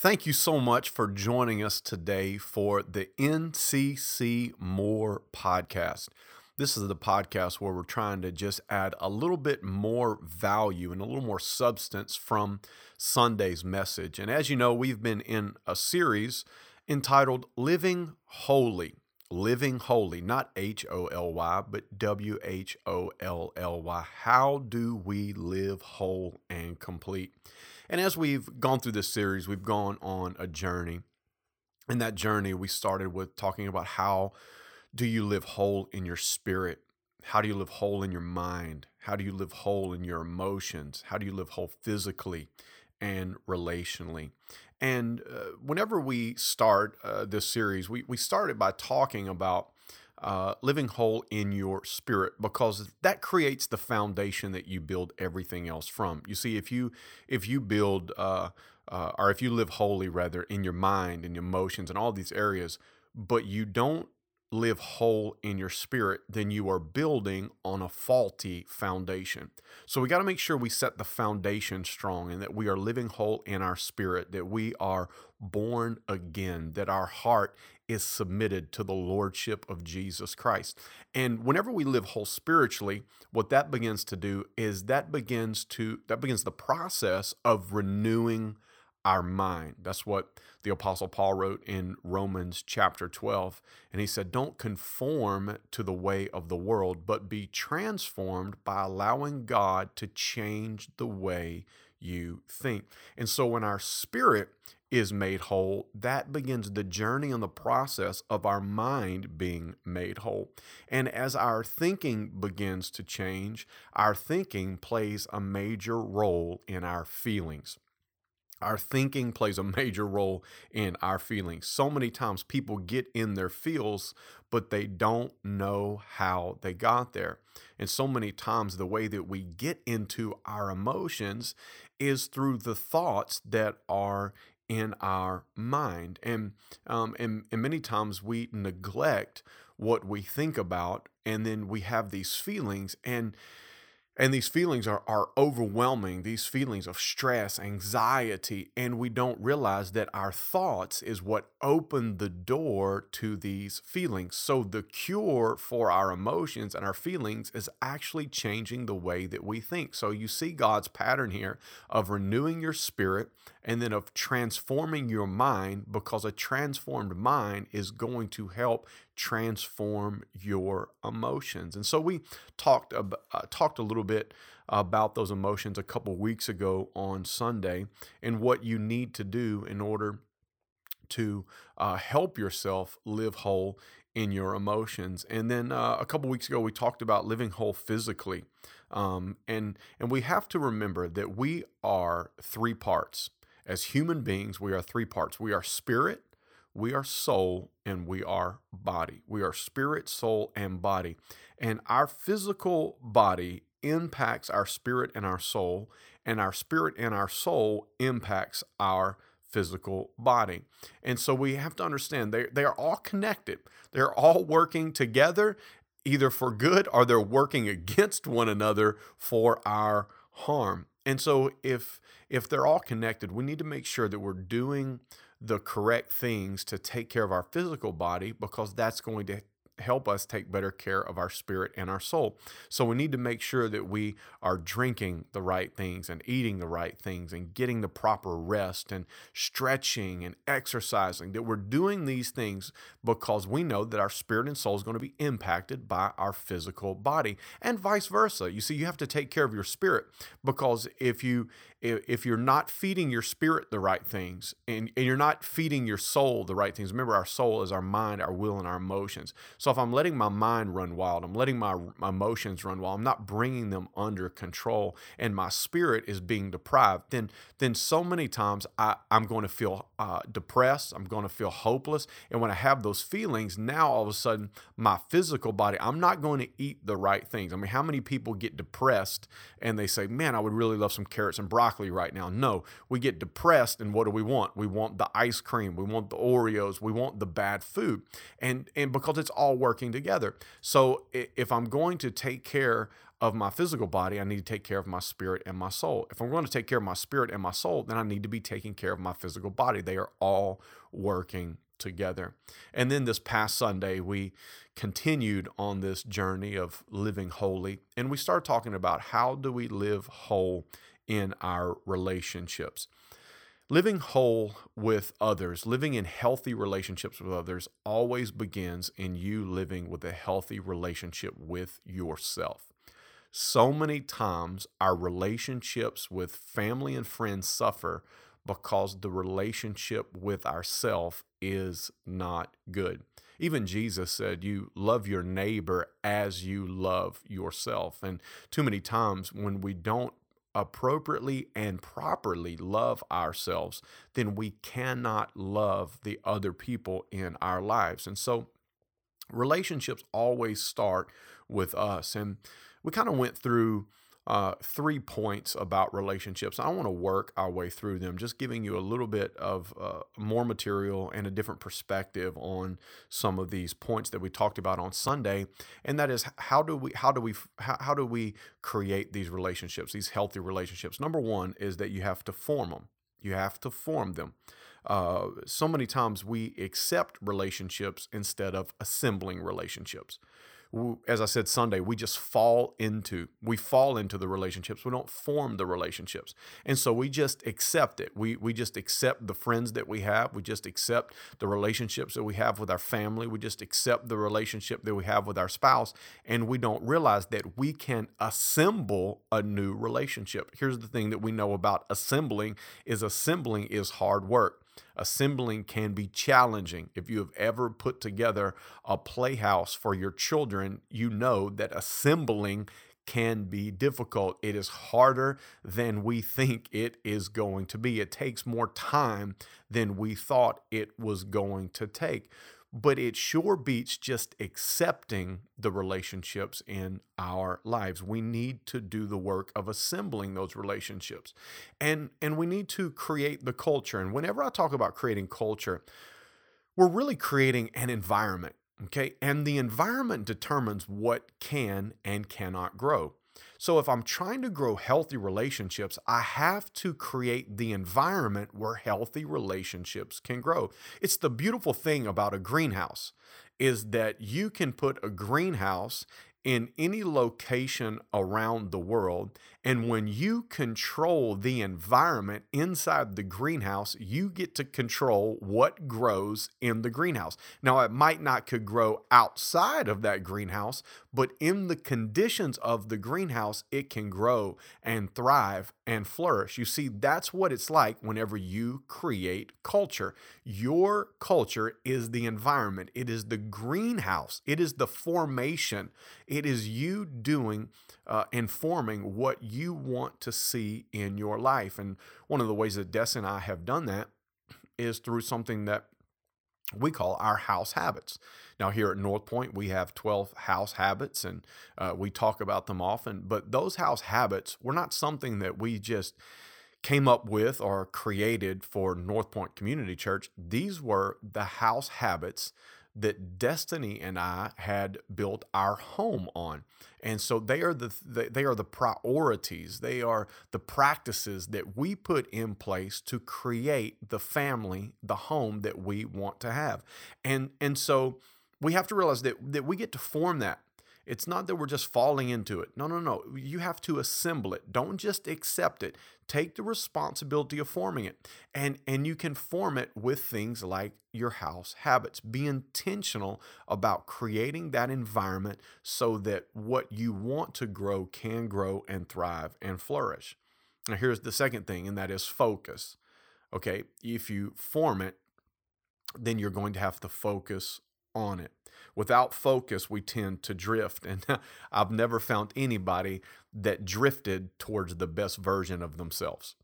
Thank you so much for joining us today for the NCC More podcast. This is the podcast where we're trying to just add a little bit more value and a little more substance from Sunday's message. And as you know, we've been in a series entitled Living Wholly. Living Wholly, not H O L Y, but W H O L L Y. How do we live whole and complete? And as we've gone through this series, we've gone on a journey. In that journey, we started with talking about how do you live whole in your spirit? How do you live whole in your mind? How do you live whole in your emotions? How do you live whole physically and relationally? And uh, whenever we start uh, this series, we, we started by talking about uh, living whole in your spirit because that creates the foundation that you build everything else from. You see, if you if you build uh, uh, or if you live wholly rather in your mind and emotions and all these areas, but you don't live whole in your spirit, then you are building on a faulty foundation. So we got to make sure we set the foundation strong and that we are living whole in our spirit, that we are born again, that our heart is submitted to the lordship of Jesus Christ. And whenever we live whole spiritually, what that begins to do is that begins to that begins the process of renewing our mind. That's what the Apostle Paul wrote in Romans chapter 12. And he said, Don't conform to the way of the world, but be transformed by allowing God to change the way you think. And so when our spirit is made whole, that begins the journey and the process of our mind being made whole. And as our thinking begins to change, our thinking plays a major role in our feelings. Our thinking plays a major role in our feelings. So many times people get in their feels, but they don't know how they got there. And so many times the way that we get into our emotions is through the thoughts that are in our mind. And, um, and, and many times we neglect what we think about, and then we have these feelings. And and these feelings are, are overwhelming, these feelings of stress, anxiety, and we don't realize that our thoughts is what open the door to these feelings. So, the cure for our emotions and our feelings is actually changing the way that we think. So, you see God's pattern here of renewing your spirit and then of transforming your mind because a transformed mind is going to help transform your emotions. And so we talked about, uh, talked a little bit about those emotions a couple weeks ago on Sunday and what you need to do in order to uh, help yourself live whole in your emotions. And then uh, a couple weeks ago, we talked about living whole physically. Um, and, and we have to remember that we are three parts. As human beings, we are three parts we are spirit, we are soul and we are body. We are spirit, soul, and body. And our physical body impacts our spirit and our soul, and our spirit and our soul impacts our physical body. And so we have to understand they, they are all connected. They're all working together, either for good or they're working against one another for our harm. And so if if they're all connected, we need to make sure that we're doing the correct things to take care of our physical body because that's going to help us take better care of our spirit and our soul. So we need to make sure that we are drinking the right things and eating the right things and getting the proper rest and stretching and exercising, that we're doing these things because we know that our spirit and soul is going to be impacted by our physical body and vice versa. You see, you have to take care of your spirit because if you if you're not feeding your spirit the right things and, and you're not feeding your soul the right things, remember our soul is our mind, our will, and our emotions. So if I'm letting my mind run wild, I'm letting my, my emotions run wild, I'm not bringing them under control, and my spirit is being deprived, then then so many times I, I'm going to feel uh, depressed. I'm going to feel hopeless, and when I have those feelings, now all of a sudden my physical body, I'm not going to eat the right things. I mean, how many people get depressed and they say, "Man, I would really love some carrots and broccoli right now." No, we get depressed, and what do we want? We want the ice cream, we want the Oreos, we want the bad food, and and because it's all working together. So if I'm going to take care of my physical body, I need to take care of my spirit and my soul. If I'm going to take care of my spirit and my soul, then I need to be taking care of my physical body. They are all working together. And then this past Sunday, we continued on this journey of living wholly, and we started talking about how do we live whole in our relationships. Living whole with others, living in healthy relationships with others, always begins in you living with a healthy relationship with yourself. So many times, our relationships with family and friends suffer because the relationship with ourself is not good. Even Jesus said, You love your neighbor as you love yourself. And too many times when we don't appropriately and properly love ourselves, then we cannot love the other people in our lives. And so relationships always start with us. And we kind of went through uh, three points about relationships. I want to work our way through them, just giving you a little bit of uh, more material and a different perspective on some of these points that we talked about on Sunday. And that is how do we how do we how, how do we create these relationships, these healthy relationships? Number one is that you have to form them. You have to form them. Uh, so many times we accept relationships instead of assembling relationships as I said Sunday, we just fall into we fall into the relationships. We don't form the relationships, and so we just accept it. We we just accept the friends that we have. We just accept the relationships that we have with our family. We just accept the relationship that we have with our spouse, and we don't realize that we can assemble a new relationship. Here's the thing that we know about assembling: is assembling is hard work assembling can be challenging. If you have ever put together a playhouse for your children, you know that assembling can be difficult. It is harder than we think it is going to be. It takes more time than we thought it was going to take but it sure beats just accepting the relationships in our lives. We need to do the work of assembling those relationships. And and we need to create the culture. And whenever I talk about creating culture, we're really creating an environment, okay? And the environment determines what can and cannot grow. So if I'm trying to grow healthy relationships, I have to create the environment where healthy relationships can grow. It's the beautiful thing about a greenhouse is that you can put a greenhouse in any location around the world. And when you control the environment inside the greenhouse, you get to control what grows in the greenhouse. Now, it might not could grow outside of that greenhouse, but in the conditions of the greenhouse, it can grow and thrive and flourish. You see, that's what it's like whenever you create culture. Your culture is the environment, it is the greenhouse, it is the formation, it is you doing uh, and forming what you want to see in your life. And one of the ways that Des and I have done that is through something that we call our house habits. Now, here at North Point, we have 12 house habits and uh, we talk about them often, but those house habits were not something that we just came up with or created for North Point Community Church. These were the house habits that Destiny and I had built our home on. And so they are the they are the priorities. They are the practices that we put in place to create the family, the home that we want to have. And and so we have to realize that that we get to form that it's not that we're just falling into it. No, no, no. You have to assemble it. Don't just accept it. Take the responsibility of forming it. And and you can form it with things like your house habits. Be intentional about creating that environment so that what you want to grow can grow and thrive and flourish. Now here's the second thing and that is focus. Okay? If you form it, then you're going to have to focus on it. Without focus, we tend to drift. And I've never found anybody that drifted towards the best version of themselves.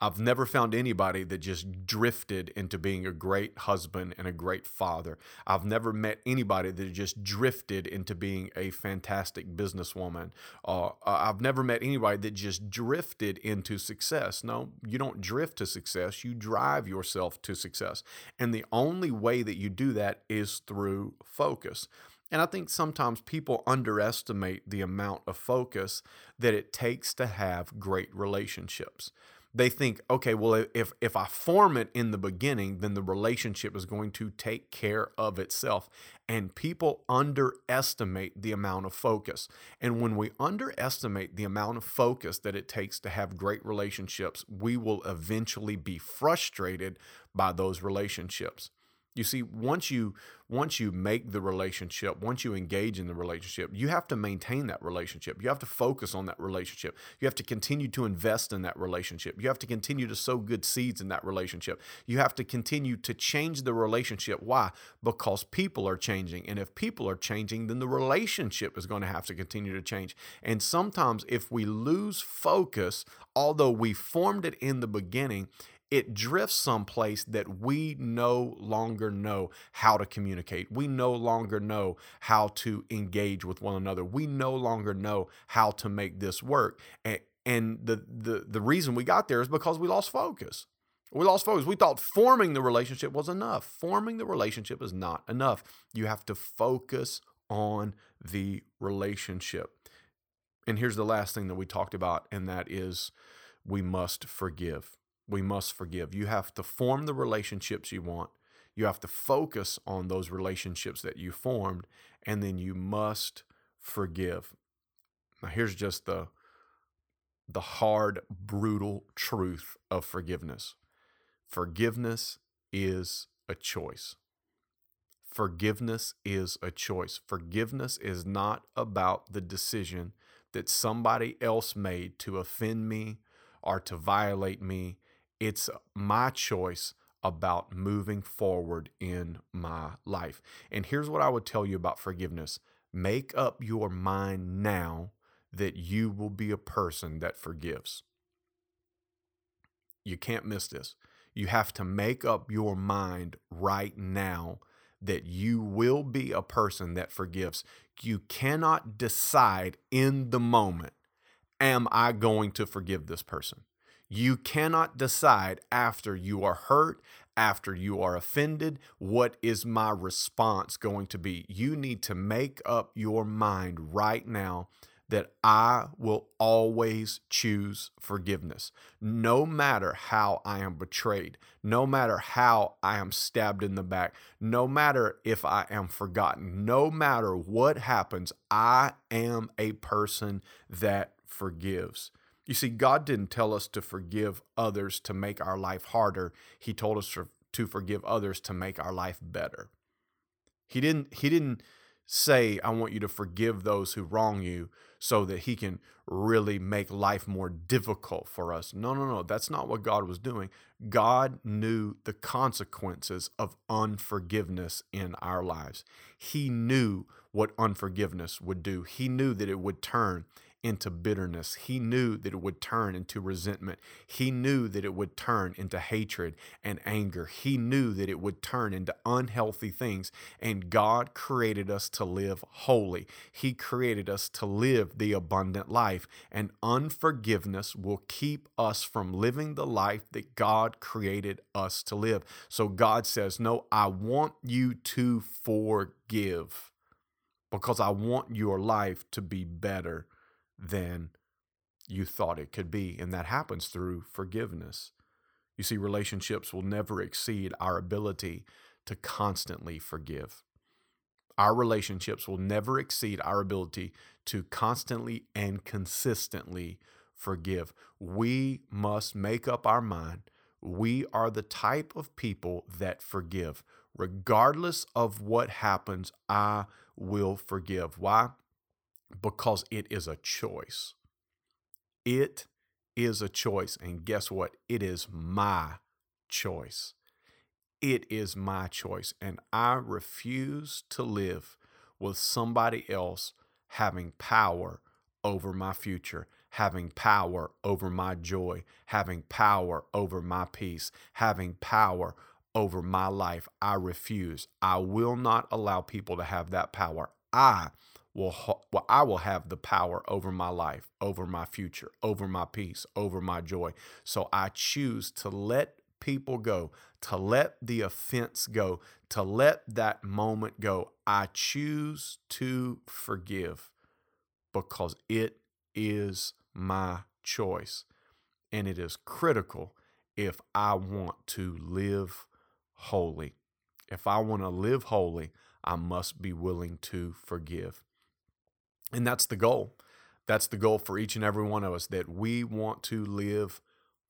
I've never found anybody that just drifted into being a great husband and a great father. I've never met anybody that just drifted into being a fantastic businesswoman. Uh, I've never met anybody that just drifted into success. No, you don't drift to success, you drive yourself to success. And the only way that you do that is through focus. And I think sometimes people underestimate the amount of focus that it takes to have great relationships they think, okay, well, if if I form it in the beginning, then the relationship is going to take care of itself. And people underestimate the amount of focus. And when we underestimate the amount of focus that it takes to have great relationships, we will eventually be frustrated by those relationships. You see, once you once you make the relationship, once you engage in the relationship, you have to maintain that relationship. You have to focus on that relationship. You have to continue to invest in that relationship. You have to continue to sow good seeds in that relationship. You have to continue to change the relationship. Why? Because people are changing. And if people are changing, then the relationship is going to have to continue to change. And sometimes if we lose focus, although we formed it in the beginning, it drifts someplace that we no longer know how to communicate. We no longer know how to engage with one another. We no longer know how to make this work. And, and the, the, the reason we got there is because we lost focus. We lost focus. We thought forming the relationship was enough. Forming the relationship is not enough. You have to focus on the relationship. And here's the last thing that we talked about, and that is we must forgive we must forgive. You have to form the relationships you want. You have to focus on those relationships that you formed, and then you must forgive. Now, here's just the the hard, brutal truth of forgiveness. Forgiveness is a choice. Forgiveness is a choice. Forgiveness is not about the decision that somebody else made to offend me or to violate me. It's my choice about moving forward in my life. And here's what I would tell you about forgiveness make up your mind now that you will be a person that forgives. You can't miss this. You have to make up your mind right now that you will be a person that forgives. You cannot decide in the moment, am I going to forgive this person? You cannot decide after you are hurt, after you are offended, what is my response going to be? You need to make up your mind right now that I will always choose forgiveness. No matter how I am betrayed, no matter how I am stabbed in the back, no matter if I am forgotten, no matter what happens, I am a person that forgives. You see, God didn't tell us to forgive others to make our life harder. He told us to forgive others to make our life better. He didn't he didn't say I want you to forgive those who wrong you so that he can really make life more difficult for us. No, no, no. That's not what God was doing. God knew the consequences of unforgiveness in our lives. He knew what unforgiveness would do. He knew that it would turn into bitterness. He knew that it would turn into resentment. He knew that it would turn into hatred and anger. He knew that it would turn into unhealthy things. And God created us to live wholly. He created us to live the abundant life. And unforgiveness will keep us from living the life that God created us to live. So God says, No, I want you to forgive because I want your life to be better than you thought it could be. And that happens through forgiveness. You see, relationships will never exceed our ability to constantly forgive. Our relationships will never exceed our ability to constantly and consistently forgive. We must make up our mind. We are the type of people that forgive. Regardless of what happens, I will forgive. Why? Because it is a choice. It is a choice. And guess what? It is my choice. It is my choice. And I refuse to live with somebody else having power over my future, having power over my joy, having power over my peace, having power over my life. I refuse. I will not allow people to have that power. I will well, I will have the power over my life, over my future, over my peace, over my joy. So I choose to let people go, to let the offense go, to let that moment go. I choose to forgive because it is my choice. And it is critical if I want to live wholly. If I want to live wholly, I must be willing to forgive. And that's the goal. That's the goal for each and every one of us that we want to live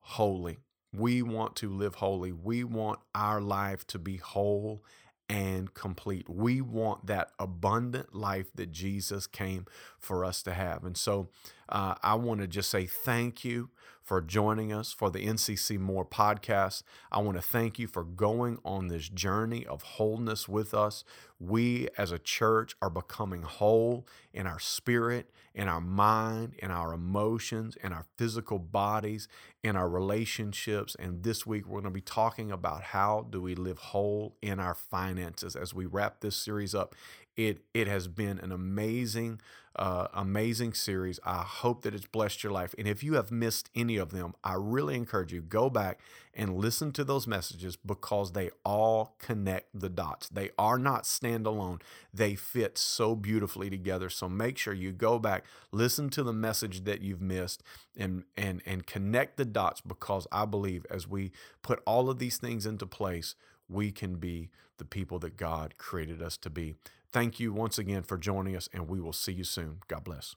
wholly. We want to live wholly. We want our life to be whole and complete. We want that abundant life that Jesus came for us to have. And so uh, I want to just say thank you for joining us for the NCC More podcast. I want to thank you for going on this journey of wholeness with us. We as a church are becoming whole in our spirit, in our mind, in our emotions, in our physical bodies, in our relationships. And this week we're going to be talking about how do we live whole in our finances as we wrap this series up it it has been an amazing, uh, amazing series. I hope that it's blessed your life. And if you have missed any of them, I really encourage you go back and listen to those messages because they all connect the dots. They are not standalone. They fit so beautifully together. So make sure you go back, listen to the message that you've missed, and and and connect the dots because I believe as we put all of these things into place, we can be the people that God created us to be. Thank you once again for joining us, and we will see you soon. God bless.